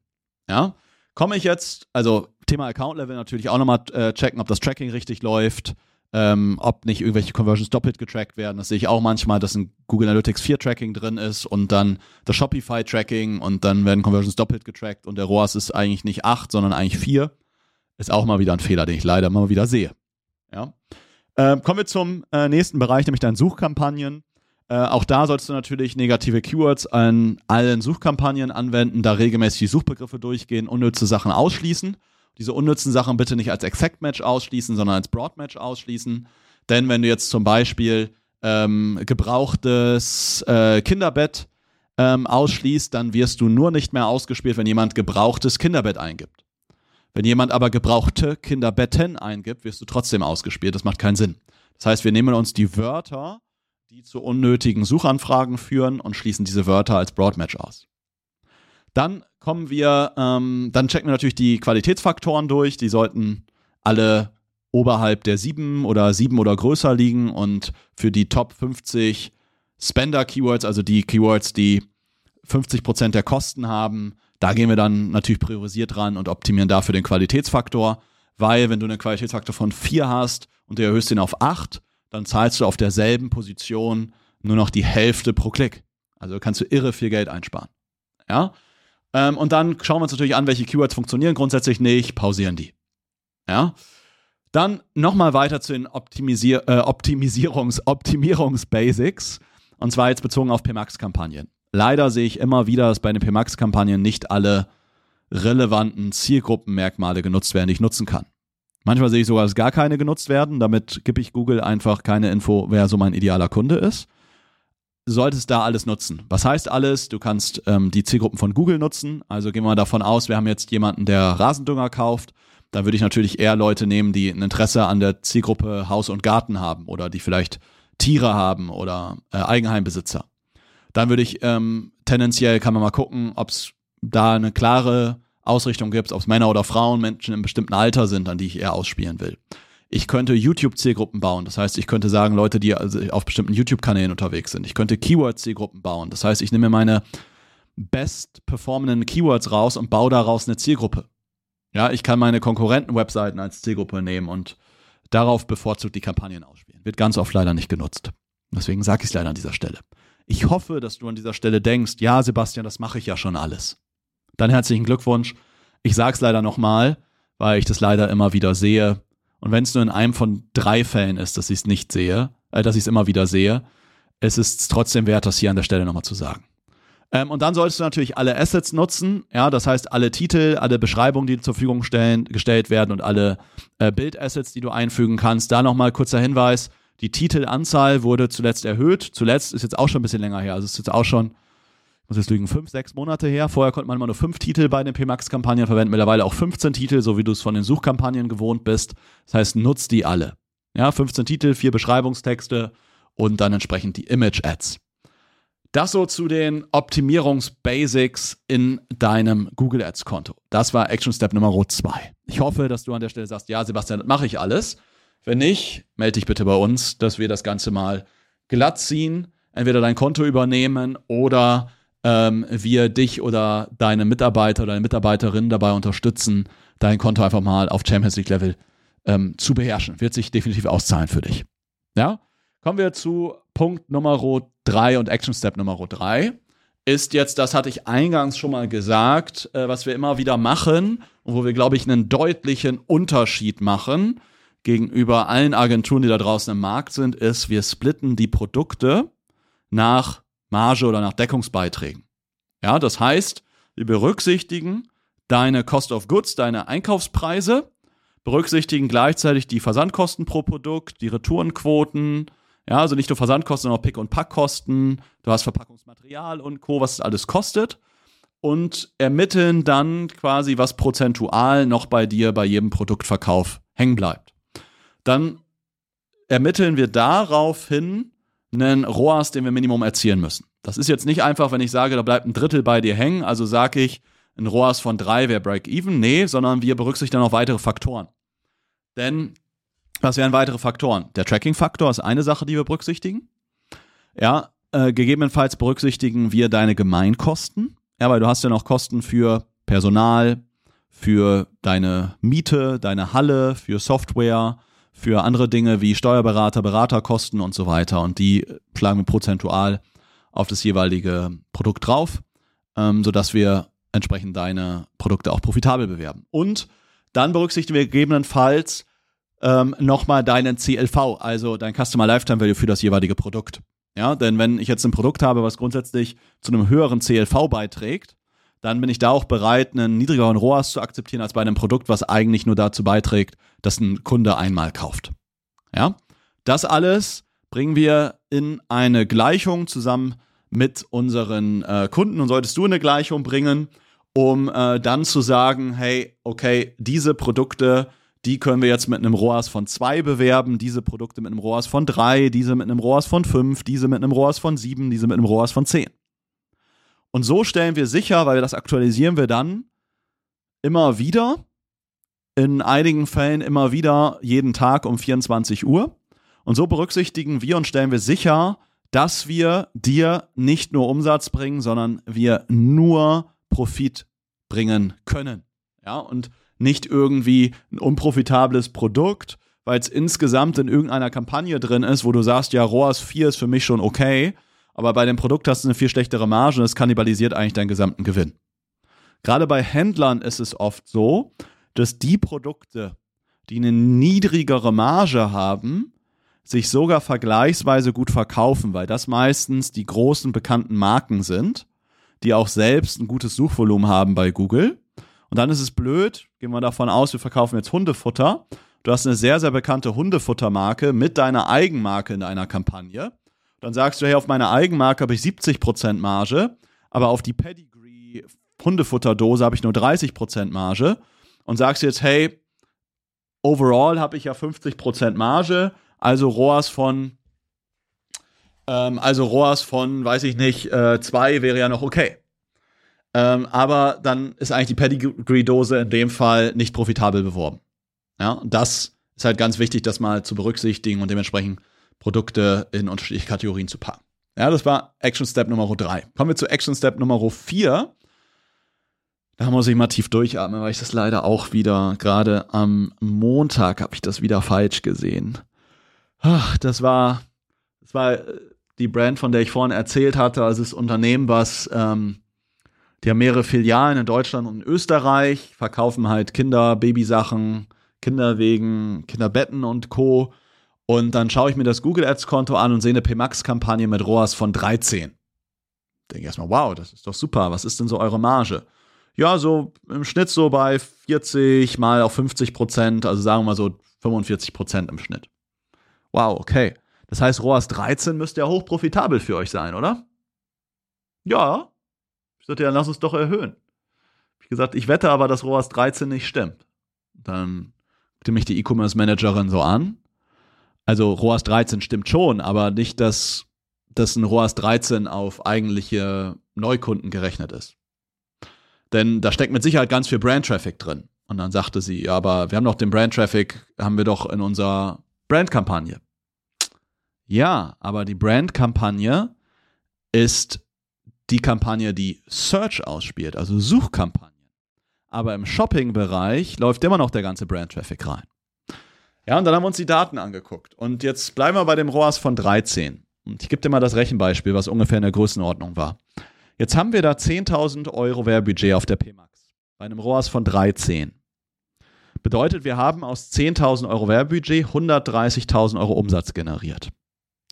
Ja? Komme ich jetzt, also Thema Account-Level natürlich auch nochmal äh, checken, ob das Tracking richtig läuft, ähm, ob nicht irgendwelche Conversions doppelt getrackt werden. Das sehe ich auch manchmal, dass ein Google Analytics 4 Tracking drin ist und dann das Shopify Tracking und dann werden Conversions doppelt getrackt und der ROAS ist eigentlich nicht 8, sondern eigentlich 4. Ist auch mal wieder ein Fehler, den ich leider mal wieder sehe. Ja. Ähm, kommen wir zum äh, nächsten Bereich, nämlich deinen Suchkampagnen. Äh, auch da sollst du natürlich negative Keywords an allen Suchkampagnen anwenden, da regelmäßig die Suchbegriffe durchgehen, unnütze Sachen ausschließen. Diese unnützen Sachen bitte nicht als Exact Match ausschließen, sondern als Broad Match ausschließen. Denn wenn du jetzt zum Beispiel ähm, gebrauchtes äh, Kinderbett ähm, ausschließt, dann wirst du nur nicht mehr ausgespielt, wenn jemand gebrauchtes Kinderbett eingibt. Wenn jemand aber gebrauchte Kinderbetten eingibt, wirst du trotzdem ausgespielt. Das macht keinen Sinn. Das heißt, wir nehmen uns die Wörter, die zu unnötigen Suchanfragen führen und schließen diese Wörter als Broadmatch aus. Dann kommen wir, ähm, dann checken wir natürlich die Qualitätsfaktoren durch. Die sollten alle oberhalb der sieben oder sieben oder größer liegen und für die Top 50 Spender-Keywords, also die Keywords, die 50% der Kosten haben, da gehen wir dann natürlich priorisiert ran und optimieren dafür den Qualitätsfaktor, weil wenn du einen Qualitätsfaktor von 4 hast und du erhöhst den auf 8, dann zahlst du auf derselben Position nur noch die Hälfte pro Klick. Also kannst du irre viel Geld einsparen. Ja? Ähm, und dann schauen wir uns natürlich an, welche Keywords funktionieren grundsätzlich nicht, pausieren die. Ja? Dann nochmal weiter zu den Optimisier äh, Optimisierungs Optimierungs-Basics. Und zwar jetzt bezogen auf PMAX-Kampagnen. Leider sehe ich immer wieder, dass bei den PMAX-Kampagnen nicht alle relevanten Zielgruppenmerkmale genutzt werden, die ich nutzen kann. Manchmal sehe ich sogar, dass gar keine genutzt werden. Damit gebe ich Google einfach keine Info, wer so mein idealer Kunde ist. Solltest da alles nutzen. Was heißt alles? Du kannst ähm, die Zielgruppen von Google nutzen. Also gehen wir mal davon aus, wir haben jetzt jemanden, der Rasendünger kauft. Da würde ich natürlich eher Leute nehmen, die ein Interesse an der Zielgruppe Haus und Garten haben oder die vielleicht Tiere haben oder äh, Eigenheimbesitzer. Dann würde ich ähm, tendenziell, kann man mal gucken, ob es da eine klare Ausrichtung gibt, ob es Männer oder Frauen, Menschen im bestimmten Alter sind, an die ich eher ausspielen will. Ich könnte YouTube-Zielgruppen bauen. Das heißt, ich könnte sagen, Leute, die also auf bestimmten YouTube-Kanälen unterwegs sind. Ich könnte Keyword-Zielgruppen bauen. Das heißt, ich nehme meine best performenden Keywords raus und baue daraus eine Zielgruppe. Ja, ich kann meine Konkurrenten-Webseiten als Zielgruppe nehmen und darauf bevorzugt die Kampagnen ausspielen. Wird ganz oft leider nicht genutzt. Deswegen sage ich es leider an dieser Stelle. Ich hoffe, dass du an dieser Stelle denkst, ja, Sebastian, das mache ich ja schon alles. Dann herzlichen Glückwunsch. Ich sage es leider nochmal, weil ich das leider immer wieder sehe. Und wenn es nur in einem von drei Fällen ist, dass ich es nicht sehe, äh, dass ich es immer wieder sehe, es ist trotzdem wert, das hier an der Stelle nochmal zu sagen. Ähm, und dann solltest du natürlich alle Assets nutzen, ja, das heißt alle Titel, alle Beschreibungen, die zur Verfügung stellen, gestellt werden und alle äh, Bildassets, die du einfügen kannst. Da nochmal kurzer Hinweis, die Titelanzahl wurde zuletzt erhöht. Zuletzt ist jetzt auch schon ein bisschen länger her. Also ist jetzt auch schon, muss jetzt lügen, fünf, sechs Monate her. Vorher konnte man immer nur fünf Titel bei den PMAX-Kampagnen verwenden. Mittlerweile auch 15 Titel, so wie du es von den Suchkampagnen gewohnt bist. Das heißt, nutzt die alle. Ja, 15 Titel, vier Beschreibungstexte und dann entsprechend die Image-Ads. Das so zu den Optimierungs-Basics in deinem Google Ads-Konto. Das war Action Step Nummer zwei. Ich hoffe, dass du an der Stelle sagst, ja, Sebastian, das mache ich alles. Wenn nicht, melde dich bitte bei uns, dass wir das Ganze mal glatt ziehen, entweder dein Konto übernehmen oder ähm, wir dich oder deine Mitarbeiter oder deine Mitarbeiterin dabei unterstützen, dein Konto einfach mal auf Champions League Level ähm, zu beherrschen. Wird sich definitiv auszahlen für dich. Ja? Kommen wir zu Punkt Nummer drei und Action Step Nummer drei. Ist jetzt, das hatte ich eingangs schon mal gesagt, äh, was wir immer wieder machen, und wo wir, glaube ich, einen deutlichen Unterschied machen gegenüber allen Agenturen, die da draußen im Markt sind, ist, wir splitten die Produkte nach Marge oder nach Deckungsbeiträgen. Ja, das heißt, wir berücksichtigen deine Cost of Goods, deine Einkaufspreise, berücksichtigen gleichzeitig die Versandkosten pro Produkt, die Retourenquoten, ja, also nicht nur Versandkosten, sondern auch Pick- und Packkosten, du hast Verpackungsmaterial und Co., was es alles kostet und ermitteln dann quasi, was prozentual noch bei dir bei jedem Produktverkauf hängen bleibt. Dann ermitteln wir daraufhin einen ROAS, den wir Minimum erzielen müssen. Das ist jetzt nicht einfach, wenn ich sage, da bleibt ein Drittel bei dir hängen, also sage ich, ein ROAS von drei wäre Break-Even. Nee, sondern wir berücksichtigen noch weitere Faktoren. Denn was wären weitere Faktoren? Der Tracking-Faktor ist eine Sache, die wir berücksichtigen. Ja, äh, gegebenenfalls berücksichtigen wir deine Gemeinkosten. Ja, weil du hast ja noch Kosten für Personal, für deine Miete, deine Halle, für Software, für andere Dinge wie Steuerberater, Beraterkosten und so weiter. Und die schlagen wir prozentual auf das jeweilige Produkt drauf, ähm, sodass wir entsprechend deine Produkte auch profitabel bewerben. Und dann berücksichtigen wir gegebenenfalls ähm, nochmal deinen CLV, also dein Customer Lifetime Value für das jeweilige Produkt. Ja, denn wenn ich jetzt ein Produkt habe, was grundsätzlich zu einem höheren CLV beiträgt, dann bin ich da auch bereit, einen niedrigeren ROAS zu akzeptieren als bei einem Produkt, was eigentlich nur dazu beiträgt, dass ein Kunde einmal kauft. Ja, das alles bringen wir in eine Gleichung zusammen mit unseren äh, Kunden und solltest du eine Gleichung bringen, um äh, dann zu sagen, hey, okay, diese Produkte die können wir jetzt mit einem ROAS von 2 bewerben, diese Produkte mit einem ROAS von 3, diese mit einem ROAS von 5, diese mit einem ROAS von 7, diese mit einem ROAS von 10. Und so stellen wir sicher, weil das aktualisieren wir dann immer wieder, in einigen Fällen immer wieder jeden Tag um 24 Uhr. Und so berücksichtigen wir und stellen wir sicher, dass wir dir nicht nur Umsatz bringen, sondern wir nur Profit bringen können. Ja, und nicht irgendwie ein unprofitables Produkt, weil es insgesamt in irgendeiner Kampagne drin ist, wo du sagst, ja, ROAS 4 ist für mich schon okay, aber bei dem Produkt hast du eine viel schlechtere Marge und es kannibalisiert eigentlich deinen gesamten Gewinn. Gerade bei Händlern ist es oft so, dass die Produkte, die eine niedrigere Marge haben, sich sogar vergleichsweise gut verkaufen, weil das meistens die großen bekannten Marken sind, die auch selbst ein gutes Suchvolumen haben bei Google und dann ist es blöd, gehen wir davon aus, wir verkaufen jetzt Hundefutter. Du hast eine sehr, sehr bekannte Hundefuttermarke mit deiner Eigenmarke in einer Kampagne. Dann sagst du, hey, auf meine Eigenmarke habe ich 70% Marge, aber auf die Pedigree Hundefutterdose habe ich nur 30% Marge. Und sagst jetzt, hey, overall habe ich ja 50% Marge, also ROAS von, ähm, also ROAS von, weiß ich nicht, 2 äh, wäre ja noch okay. Ähm, aber dann ist eigentlich die Pedigree-Dose in dem Fall nicht profitabel beworben. Ja, das ist halt ganz wichtig, das mal zu berücksichtigen und dementsprechend Produkte in unterschiedliche Kategorien zu packen. Ja, das war Action Step Nummer 3. Kommen wir zu Action Step Nummer 4. Da muss ich mal tief durchatmen, weil ich das leider auch wieder, gerade am Montag habe ich das wieder falsch gesehen. Ach, das war, das war die Brand, von der ich vorhin erzählt hatte, also das Unternehmen, was ähm, die haben mehrere Filialen in Deutschland und in Österreich, verkaufen halt Kinder, Babysachen, Kinderwegen, Kinderbetten und Co. Und dann schaue ich mir das Google Ads Konto an und sehe eine PMAX-Kampagne mit ROAS von 13. Denke erstmal, wow, das ist doch super. Was ist denn so eure Marge? Ja, so im Schnitt so bei 40 mal auf 50 Prozent, also sagen wir mal so 45 Prozent im Schnitt. Wow, okay. Das heißt, ROAS 13 müsste ja hochprofitabel für euch sein, oder? Ja, ich sagte, ja, lass uns doch erhöhen. Ich gesagt, ich wette aber, dass ROAS 13 nicht stimmt. Dann guckte mich die E-Commerce-Managerin so an. Also ROAS 13 stimmt schon, aber nicht, dass, dass ein ROAS 13 auf eigentliche Neukunden gerechnet ist. Denn da steckt mit Sicherheit ganz viel Brand-Traffic drin. Und dann sagte sie, ja, aber wir haben doch den Brand-Traffic, haben wir doch in unserer Brand-Kampagne. Ja, aber die Brand-Kampagne ist die Kampagne, die Search ausspielt, also Suchkampagnen. Aber im Shopping-Bereich läuft immer noch der ganze Brand-Traffic rein. Ja, und dann haben wir uns die Daten angeguckt. Und jetzt bleiben wir bei dem ROAS von 13. Und ich gebe dir mal das Rechenbeispiel, was ungefähr in der Größenordnung war. Jetzt haben wir da 10.000 Euro Werbebudget auf der PMAX. bei einem ROAS von 13. Bedeutet, wir haben aus 10.000 Euro Werbebudget 130.000 Euro Umsatz generiert.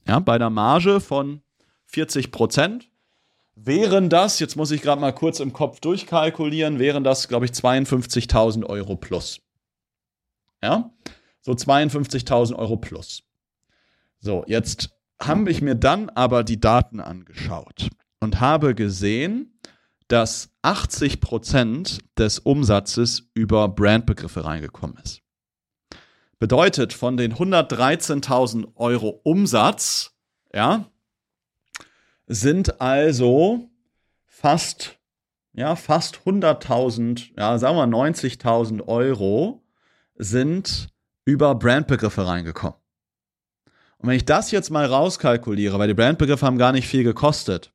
Ja, bei einer Marge von 40 Prozent wären das, jetzt muss ich gerade mal kurz im Kopf durchkalkulieren, wären das, glaube ich, 52.000 Euro plus. Ja, so 52.000 Euro plus. So, jetzt habe ich mir dann aber die Daten angeschaut und habe gesehen, dass 80 Prozent des Umsatzes über Brandbegriffe reingekommen ist. Bedeutet, von den 113.000 Euro Umsatz, ja, sind also fast, ja, fast 100.000, ja, sagen wir 90.000 Euro sind über Brandbegriffe reingekommen. Und wenn ich das jetzt mal rauskalkuliere, weil die Brandbegriffe haben gar nicht viel gekostet,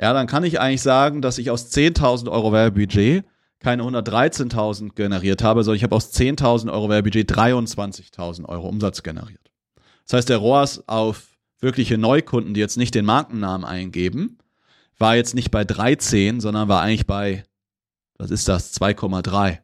ja, dann kann ich eigentlich sagen, dass ich aus 10.000 Euro Werbebudget keine 113.000 generiert habe, sondern ich habe aus 10.000 Euro Werbebudget 23.000 Euro Umsatz generiert. Das heißt, der ROAS auf wirkliche Neukunden, die jetzt nicht den Markennamen eingeben, war jetzt nicht bei 13, sondern war eigentlich bei, was ist das, 2,3.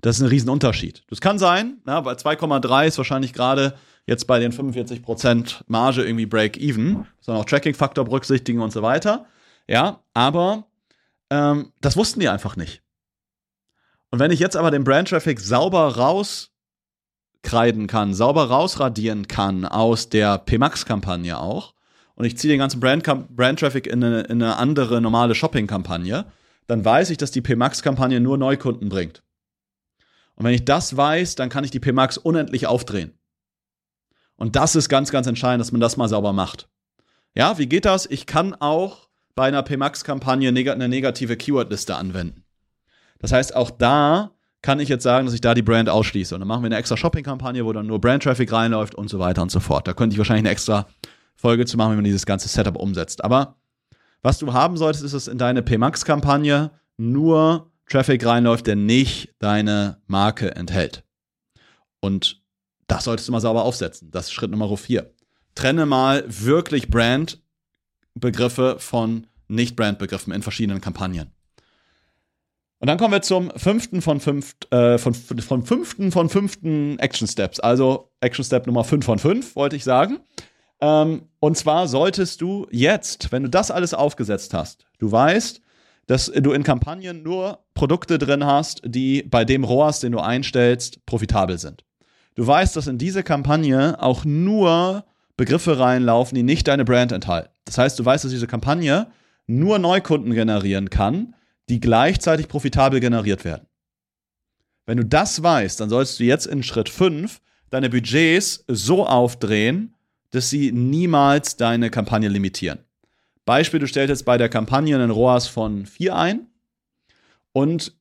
Das ist ein Riesenunterschied. Das kann sein, ja, bei 2,3 ist wahrscheinlich gerade jetzt bei den 45% Marge irgendwie Break-Even, sondern auch Tracking-Faktor berücksichtigen und so weiter. Ja, aber ähm, das wussten die einfach nicht. Und wenn ich jetzt aber den Brand-Traffic sauber rauskreiden kann, sauber rausradieren kann aus der PMAX-Kampagne auch, und ich ziehe den ganzen Brand-Traffic Brand in, in eine andere normale Shopping-Kampagne, dann weiß ich, dass die PMAX-Kampagne nur Neukunden bringt. Und wenn ich das weiß, dann kann ich die PMAX unendlich aufdrehen. Und das ist ganz, ganz entscheidend, dass man das mal sauber macht. Ja, wie geht das? Ich kann auch bei einer PMAX-Kampagne eine negative Keyword-Liste anwenden. Das heißt, auch da kann ich jetzt sagen, dass ich da die Brand ausschließe. Und dann machen wir eine extra Shopping-Kampagne, wo dann nur Brand-Traffic reinläuft und so weiter und so fort. Da könnte ich wahrscheinlich eine extra Folge zu machen, wenn man dieses ganze Setup umsetzt. Aber was du haben solltest, ist, dass in deine PMAX-Kampagne nur Traffic reinläuft, der nicht deine Marke enthält. Und das solltest du mal sauber aufsetzen. Das ist Schritt Nummer vier. Trenne mal wirklich Brand-Begriffe von Nicht-Brand-Begriffen in verschiedenen Kampagnen. Und dann kommen wir zum fünften von fünf, äh, von, von fünften von fünften Action Steps. Also Action Step Nummer fünf von fünf, wollte ich sagen. Ähm, und zwar solltest du jetzt, wenn du das alles aufgesetzt hast, du weißt, dass du in Kampagnen nur Produkte drin hast, die bei dem ROAS, den du einstellst, profitabel sind. Du weißt, dass in diese Kampagne auch nur Begriffe reinlaufen, die nicht deine Brand enthalten. Das heißt, du weißt, dass diese Kampagne nur Neukunden generieren kann, die gleichzeitig profitabel generiert werden. Wenn du das weißt, dann solltest du jetzt in Schritt 5 deine Budgets so aufdrehen, dass sie niemals deine Kampagne limitieren. Beispiel, du stellst jetzt bei der Kampagne einen ROAS von 4 ein und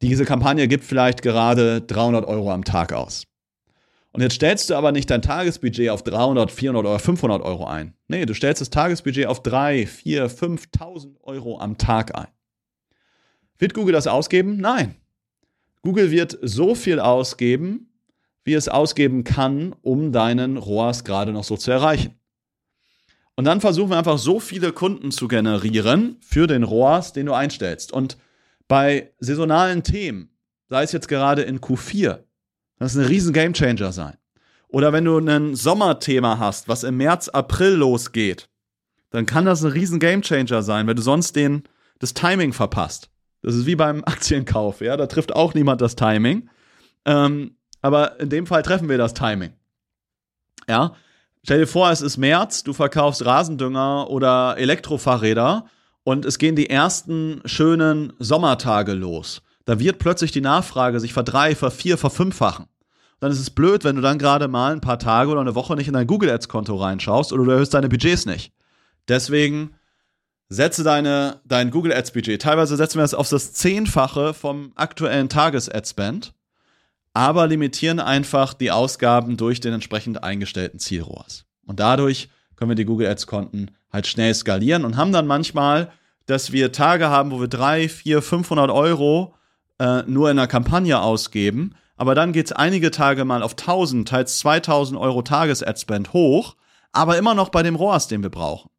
diese Kampagne gibt vielleicht gerade 300 Euro am Tag aus. Und jetzt stellst du aber nicht dein Tagesbudget auf 300, 400 oder 500 Euro ein. Nee, du stellst das Tagesbudget auf 3, 4, 5.000 Euro am Tag ein. Wird Google das ausgeben? Nein. Google wird so viel ausgeben, wie es ausgeben kann, um deinen ROAS gerade noch so zu erreichen. Und dann versuchen wir einfach so viele Kunden zu generieren für den ROAS, den du einstellst. Und bei saisonalen Themen, sei es jetzt gerade in Q4, das ist ein riesen Gamechanger sein. Oder wenn du ein Sommerthema hast, was im März, April losgeht, dann kann das ein riesen Gamechanger sein, wenn du sonst den, das Timing verpasst. Das ist wie beim Aktienkauf, ja, da trifft auch niemand das Timing. Ähm, aber in dem Fall treffen wir das Timing. Ja, stell dir vor, es ist März, du verkaufst Rasendünger oder Elektrofahrräder und es gehen die ersten schönen Sommertage los. Da wird plötzlich die Nachfrage sich verdrei, vervier, verfünffachen. Dann ist es blöd, wenn du dann gerade mal ein paar Tage oder eine Woche nicht in dein Google Ads Konto reinschaust oder du erhöhst deine Budgets nicht. Deswegen setze deine, dein Google Ads Budget. Teilweise setzen wir es auf das Zehnfache vom aktuellen Tages-Ad-Spend, aber limitieren einfach die Ausgaben durch den entsprechend eingestellten Zielrohrs. Und dadurch können wir die Google Ads Konten halt schnell skalieren und haben dann manchmal, dass wir Tage haben, wo wir drei, vier, 500 Euro äh, nur in einer Kampagne ausgeben, aber dann geht es einige Tage mal auf 1000, teils 2000 Euro Tages-Ad-Spend hoch, aber immer noch bei dem ROAS, den wir brauchen.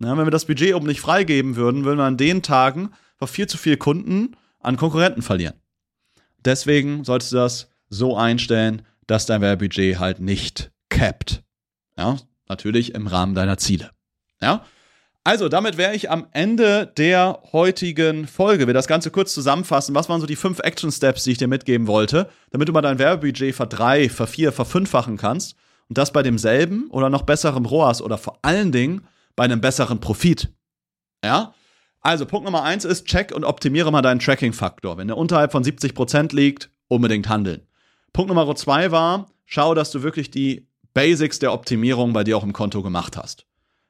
Ja, wenn wir das Budget oben nicht freigeben würden, würden wir an den Tagen auf viel zu viele Kunden an Konkurrenten verlieren. Deswegen solltest du das so einstellen, dass dein Werbebudget halt nicht capped. Ja, natürlich im Rahmen deiner Ziele. Ja, also, damit wäre ich am Ende der heutigen Folge. Wir das Ganze kurz zusammenfassen. Was waren so die fünf Action Steps, die ich dir mitgeben wollte, damit du mal dein Werbebudget verdrei, vervier, verfünffachen kannst und das bei demselben oder noch besserem ROAS oder vor allen Dingen bei einem besseren Profit. Ja? Also, Punkt Nummer eins ist, check und optimiere mal deinen Tracking-Faktor. Wenn der unterhalb von 70% liegt, unbedingt handeln. Punkt Nummer zwei war, schau, dass du wirklich die Basics der Optimierung bei dir auch im Konto gemacht hast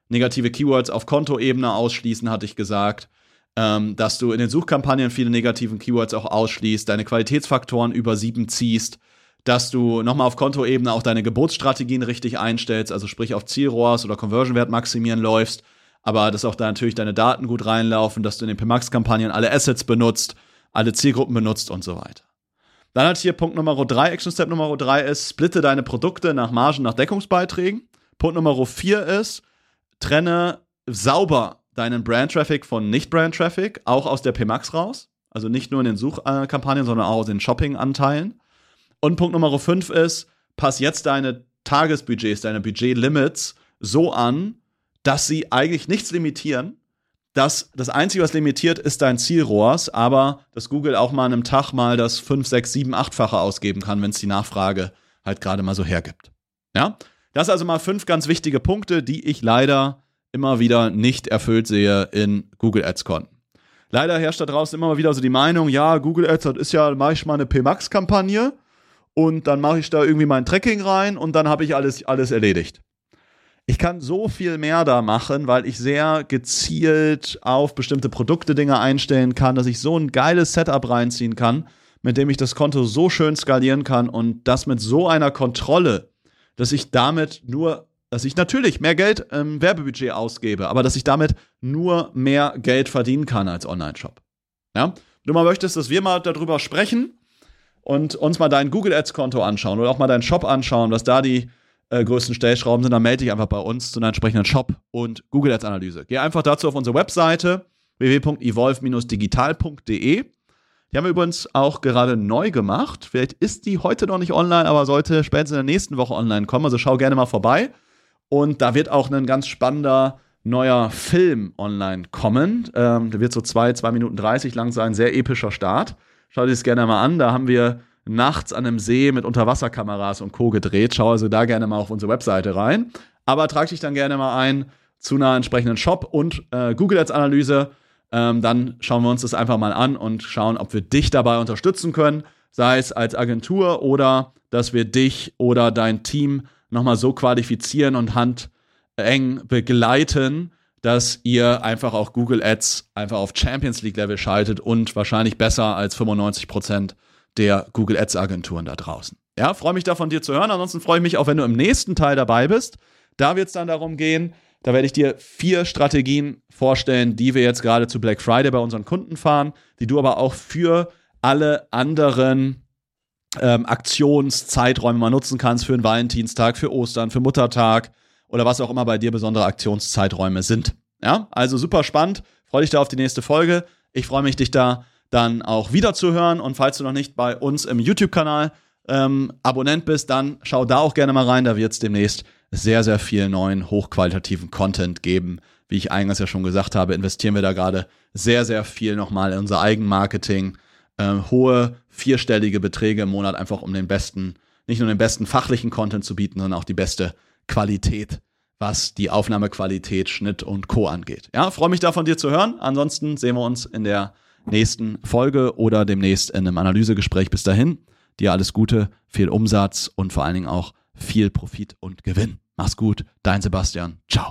negative Keywords auf Kontoebene ausschließen, hatte ich gesagt. Ähm, dass du in den Suchkampagnen viele negativen Keywords auch ausschließt, deine Qualitätsfaktoren über sieben ziehst, dass du nochmal auf Kontoebene auch deine Geburtsstrategien richtig einstellst, also sprich auf Zielrohrs oder Conversion-Wert maximieren läufst, aber dass auch da natürlich deine Daten gut reinlaufen, dass du in den PMAX-Kampagnen alle Assets benutzt, alle Zielgruppen benutzt und so weiter. Dann hat hier Punkt Nummer drei, Action Step Nummer drei ist, splitte deine Produkte nach Margen, nach Deckungsbeiträgen. Punkt Nummer vier ist, trenne sauber deinen Brand-Traffic von Nicht-Brand-Traffic, auch aus der PMAX raus. Also nicht nur in den Suchkampagnen, sondern auch aus den Shopping-Anteilen. Und Punkt Nummer 5 ist, pass jetzt deine Tagesbudgets, deine Budget-Limits so an, dass sie eigentlich nichts limitieren. Das, das Einzige, was limitiert, ist dein Zielrohrs, aber dass Google auch mal an einem Tag mal das 5, 6, 7, 8-fache ausgeben kann, wenn es die Nachfrage halt gerade mal so hergibt. Ja? Das also mal fünf ganz wichtige Punkte, die ich leider immer wieder nicht erfüllt sehe in Google Ads Konten. Leider herrscht da draußen immer wieder so die Meinung, ja, Google Ads, das ist ja, mache ich mal eine PMAX-Kampagne und dann mache ich da irgendwie mein Tracking rein und dann habe ich alles, alles erledigt. Ich kann so viel mehr da machen, weil ich sehr gezielt auf bestimmte Produkte Dinge einstellen kann, dass ich so ein geiles Setup reinziehen kann, mit dem ich das Konto so schön skalieren kann und das mit so einer Kontrolle dass ich damit nur, dass ich natürlich mehr Geld im Werbebudget ausgebe, aber dass ich damit nur mehr Geld verdienen kann als Online-Shop. Ja? Du mal möchtest, dass wir mal darüber sprechen und uns mal dein Google Ads-Konto anschauen oder auch mal deinen Shop anschauen, was da die äh, größten Stellschrauben sind, dann melde dich einfach bei uns zu einer entsprechenden Shop- und Google Ads-Analyse. Geh einfach dazu auf unsere Webseite www.evolve-digital.de die haben wir übrigens auch gerade neu gemacht. Vielleicht ist die heute noch nicht online, aber sollte spätestens in der nächsten Woche online kommen. Also schau gerne mal vorbei. Und da wird auch ein ganz spannender neuer Film online kommen. Ähm, der wird so zwei, zwei Minuten 30 lang sein. Sehr epischer Start. Schau dir das gerne mal an. Da haben wir nachts an einem See mit Unterwasserkameras und Co. gedreht. Schau also da gerne mal auf unsere Webseite rein. Aber trag dich dann gerne mal ein zu einer entsprechenden Shop und äh, Google Ads Analyse ähm, dann schauen wir uns das einfach mal an und schauen, ob wir dich dabei unterstützen können, sei es als Agentur oder dass wir dich oder dein Team nochmal so qualifizieren und handeng begleiten, dass ihr einfach auch Google Ads einfach auf Champions League Level schaltet und wahrscheinlich besser als 95 Prozent der Google Ads Agenturen da draußen. Ja, freue mich da von dir zu hören. Ansonsten freue ich mich auch, wenn du im nächsten Teil dabei bist. Da wird es dann darum gehen, da werde ich dir vier Strategien vorstellen, die wir jetzt gerade zu Black Friday bei unseren Kunden fahren, die du aber auch für alle anderen ähm, Aktionszeiträume mal nutzen kannst, für einen Valentinstag, für Ostern, für Muttertag oder was auch immer bei dir besondere Aktionszeiträume sind. Ja, also super spannend. Freue dich da auf die nächste Folge. Ich freue mich, dich da dann auch wieder zu hören. Und falls du noch nicht bei uns im YouTube-Kanal ähm, Abonnent bist, dann schau da auch gerne mal rein. Da wird es demnächst sehr, sehr viel neuen, hochqualitativen Content geben. Wie ich eingangs ja schon gesagt habe, investieren wir da gerade sehr, sehr viel nochmal in unser Eigenmarketing. Äh, hohe vierstellige Beträge im Monat, einfach um den besten, nicht nur den besten fachlichen Content zu bieten, sondern auch die beste Qualität, was die Aufnahmequalität, Schnitt und Co. angeht. Ja, freue mich da von dir zu hören. Ansonsten sehen wir uns in der nächsten Folge oder demnächst in einem Analysegespräch. Bis dahin, dir alles Gute, viel Umsatz und vor allen Dingen auch viel Profit und Gewinn. Mach's gut, dein Sebastian. Ciao.